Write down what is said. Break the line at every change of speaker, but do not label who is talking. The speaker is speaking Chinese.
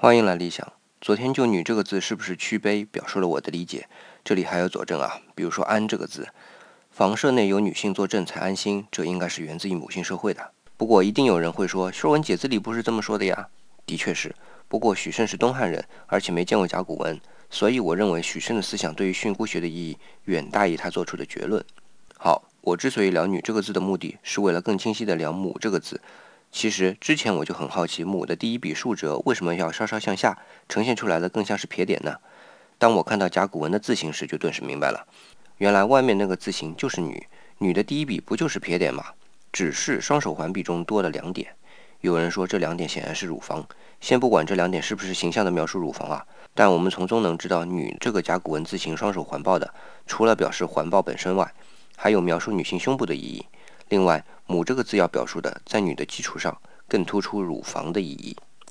欢迎来理想。昨天就“女”这个字是不是屈卑，表述了我的理解。这里还有佐证啊，比如说“安”这个字，房舍内有女性坐镇才安心，这应该是源自于母性社会的。不过一定有人会说，《说文解字》里不是这么说的呀。的确是，不过许慎是东汉人，而且没见过甲骨文，所以我认为许慎的思想对于训诂学的意义远大于他做出的结论。好，我之所以聊“女”这个字的目的，是为了更清晰地聊“母”这个字。其实之前我就很好奇，母的第一笔竖折为什么要稍稍向下，呈现出来的更像是撇点呢？当我看到甲骨文的字形时，就顿时明白了，原来外面那个字形就是女，女的第一笔不就是撇点吗？只是双手环臂中多了两点。有人说这两点显然是乳房，先不管这两点是不是形象的描述乳房啊，但我们从中能知道，女这个甲骨文字形双手环抱的，除了表示环抱本身外，还有描述女性胸部的意义。另外，母这个字要表述的，在女的基础上更突出乳房的意义。